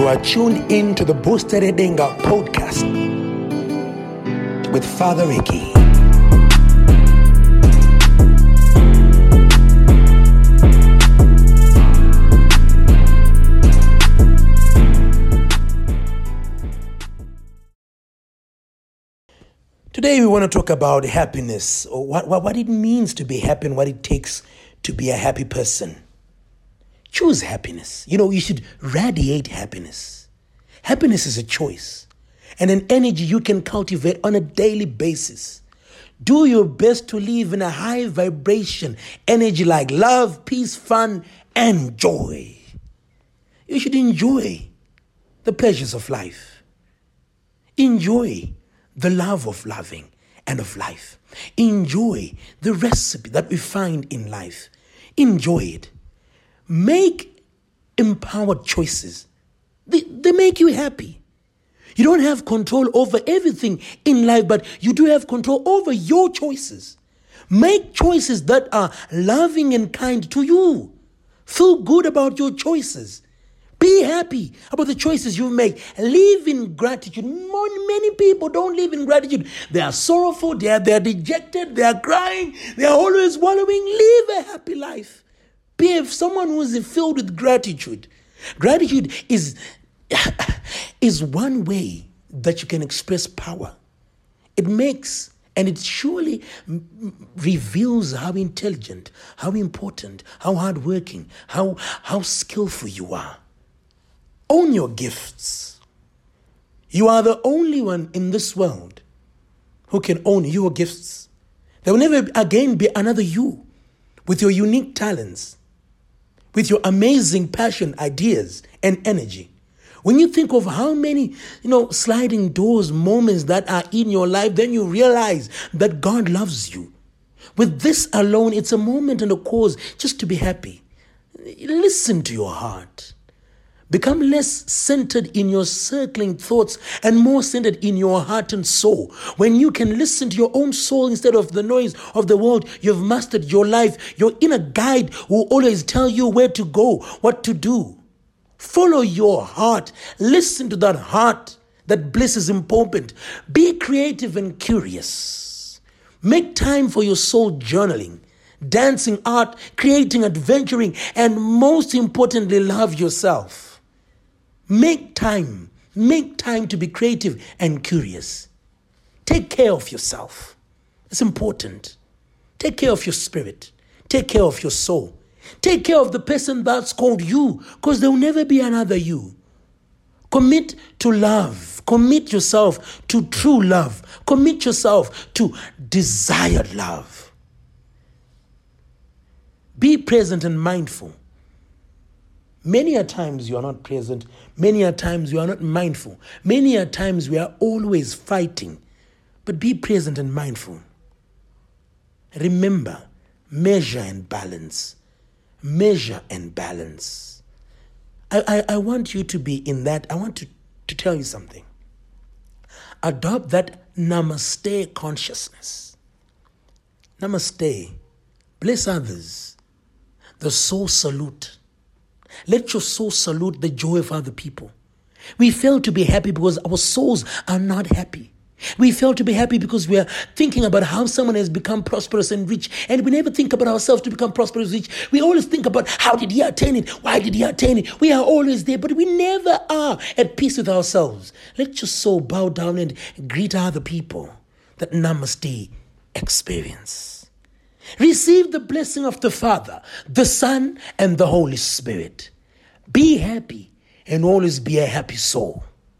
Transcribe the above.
You are tuned in to the Boosted Edinga podcast with Father Ricky. Today we want to talk about happiness, or what, what, what it means to be happy and what it takes to be a happy person. Choose happiness. You know, you should radiate happiness. Happiness is a choice and an energy you can cultivate on a daily basis. Do your best to live in a high vibration energy like love, peace, fun, and joy. You should enjoy the pleasures of life. Enjoy the love of loving and of life. Enjoy the recipe that we find in life. Enjoy it. Make empowered choices. They, they make you happy. You don't have control over everything in life, but you do have control over your choices. Make choices that are loving and kind to you. Feel good about your choices. Be happy about the choices you make. Live in gratitude. Many people don't live in gratitude. They are sorrowful, they are, they are dejected, they are crying, they are always wallowing. Live a happy life. Be someone who is filled with gratitude. Gratitude is, is one way that you can express power. It makes and it surely reveals how intelligent, how important, how hardworking, how, how skillful you are. Own your gifts. You are the only one in this world who can own your gifts. There will never again be another you with your unique talents, with your amazing passion, ideas, and energy. When you think of how many, you know, sliding doors moments that are in your life, then you realize that God loves you. With this alone, it's a moment and a cause just to be happy. Listen to your heart. Become less centered in your circling thoughts and more centered in your heart and soul. When you can listen to your own soul instead of the noise of the world, you've mastered your life. Your inner guide will always tell you where to go, what to do. Follow your heart. Listen to that heart. That bliss is important. Be creative and curious. Make time for your soul journaling dancing, art, creating, adventuring, and most importantly, love yourself. Make time. Make time to be creative and curious. Take care of yourself. It's important. Take care of your spirit. Take care of your soul. Take care of the person that's called you because there will never be another you. Commit to love. Commit yourself to true love. Commit yourself to desired love. Be present and mindful. Many a times you are not present. Many a times you are not mindful. Many a times we are always fighting. But be present and mindful. Remember, measure and balance. Measure and balance. I, I, I want you to be in that. I want to, to tell you something. Adopt that namaste consciousness. Namaste. Bless others. The soul salute let your soul salute the joy of other people. We fail to be happy because our souls are not happy. We fail to be happy because we are thinking about how someone has become prosperous and rich, and we never think about ourselves to become prosperous and rich. We always think about how did he attain it? Why did he attain it? We are always there, but we never are at peace with ourselves. Let your soul bow down and greet other people. That namaste experience. Receive the blessing of the Father, the Son, and the Holy Spirit. Be happy and always be a happy soul.